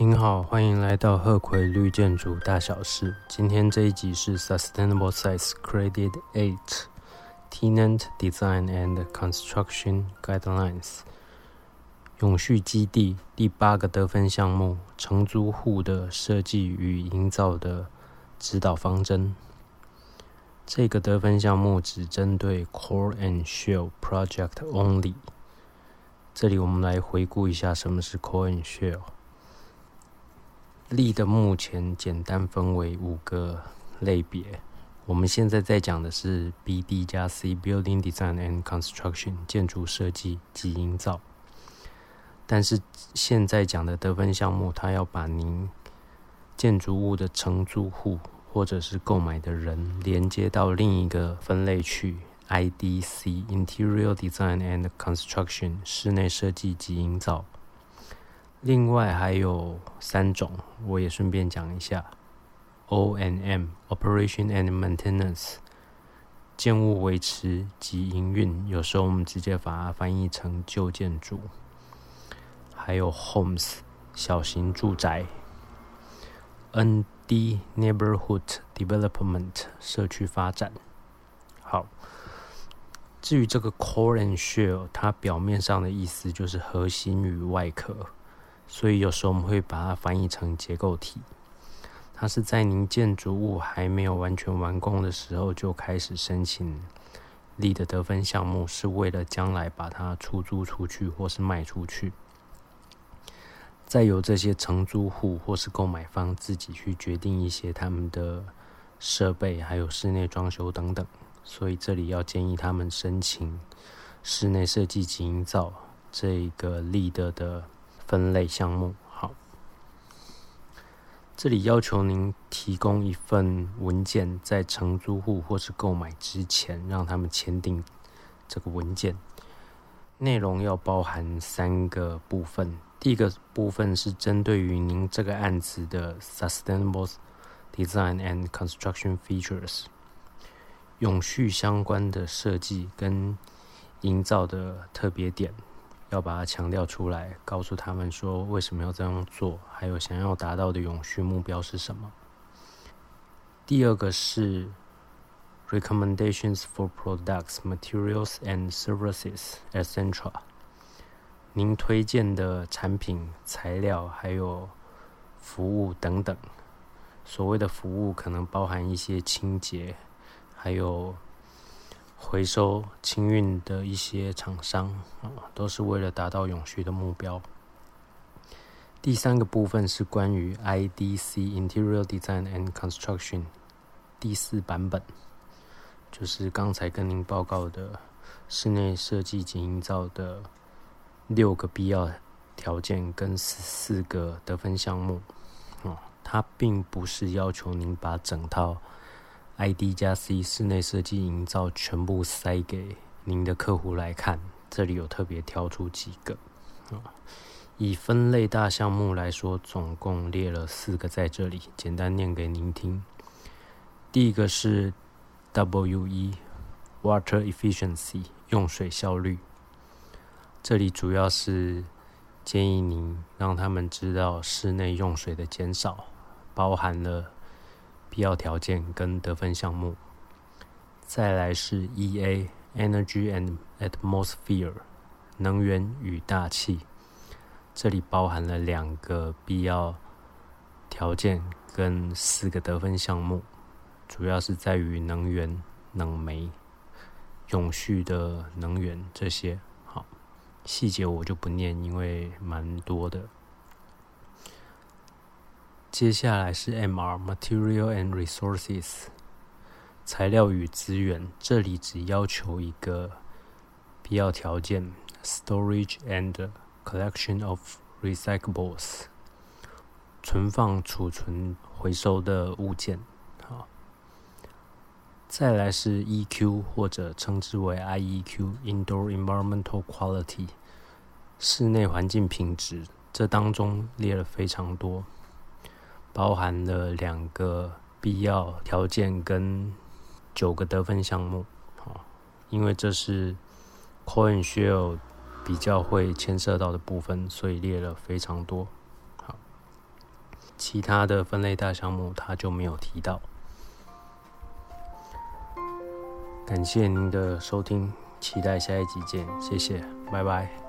您好，欢迎来到贺葵绿建筑大小事。今天这一集是 Sustainable Site Credit Eight Tenant Design and Construction Guidelines 永续基地第八个得分项目承租户的设计与营造的指导方针。这个得分项目只针对 Core and Shell Project only。这里我们来回顾一下什么是 Core and Shell。力的目前简单分为五个类别。我们现在在讲的是 BD 加 C Building Design and Construction 建筑设计及营造。但是现在讲的得分项目，它要把您建筑物的承租户或者是购买的人连接到另一个分类去 IDC Interior Design and Construction 室内设计及营造。另外还有三种，我也顺便讲一下：O N M Operation and Maintenance 建物维持及营运，有时候我们直接把它翻译成旧建筑；还有 Homes 小型住宅；N D Neighborhood Development 社区发展。好，至于这个 Core and Shell，它表面上的意思就是核心与外壳。所以有时候我们会把它翻译成结构体。它是在您建筑物还没有完全完工的时候就开始申请力的得分项目，是为了将来把它出租出去或是卖出去，再由这些承租户或是购买方自己去决定一些他们的设备还有室内装修等等。所以这里要建议他们申请室内设计及营造这个力的的。分类项目好，这里要求您提供一份文件，在承租户或是购买之前，让他们签订这个文件。内容要包含三个部分。第一个部分是针对于您这个案子的 sustainable design and construction features，永续相关的设计跟营造的特别点。要把它强调出来，告诉他们说为什么要这样做，还有想要达到的永续目标是什么。第二个是 recommendations for products, materials and services, etc. 您推荐的产品、材料还有服务等等。所谓的服务可能包含一些清洁，还有。回收清运的一些厂商啊，都是为了达到永续的目标。第三个部分是关于 IDC Interior Design and Construction 第四版本，就是刚才跟您报告的室内设计及营造的六个必要条件跟四个得分项目啊，它并不是要求您把整套。ID 加 C 室内设计营造全部塞给您的客户来看，这里有特别挑出几个啊。以分类大项目来说，总共列了四个在这里，简单念给您听。第一个是 WE Water Efficiency 用水效率，这里主要是建议您让他们知道室内用水的减少，包含了。必要条件跟得分项目，再来是 E A Energy and Atmosphere 能源与大气，这里包含了两个必要条件跟四个得分项目，主要是在于能源、冷媒、永续的能源这些。好，细节我就不念，因为蛮多的。接下来是 M.R. Material and Resources 材料与资源，这里只要求一个必要条件：Storage and collection of recyclables 存放、储存、回收的物件。好，再来是 E.Q. 或者称之为 I.E.Q. Indoor Environmental Quality 室内环境品质，这当中列了非常多。包含了两个必要条件跟九个得分项目，好，因为这是 Coin Shell 比较会牵涉到的部分，所以列了非常多。好，其他的分类大项目他就没有提到。感谢您的收听，期待下一集见，谢谢，拜拜。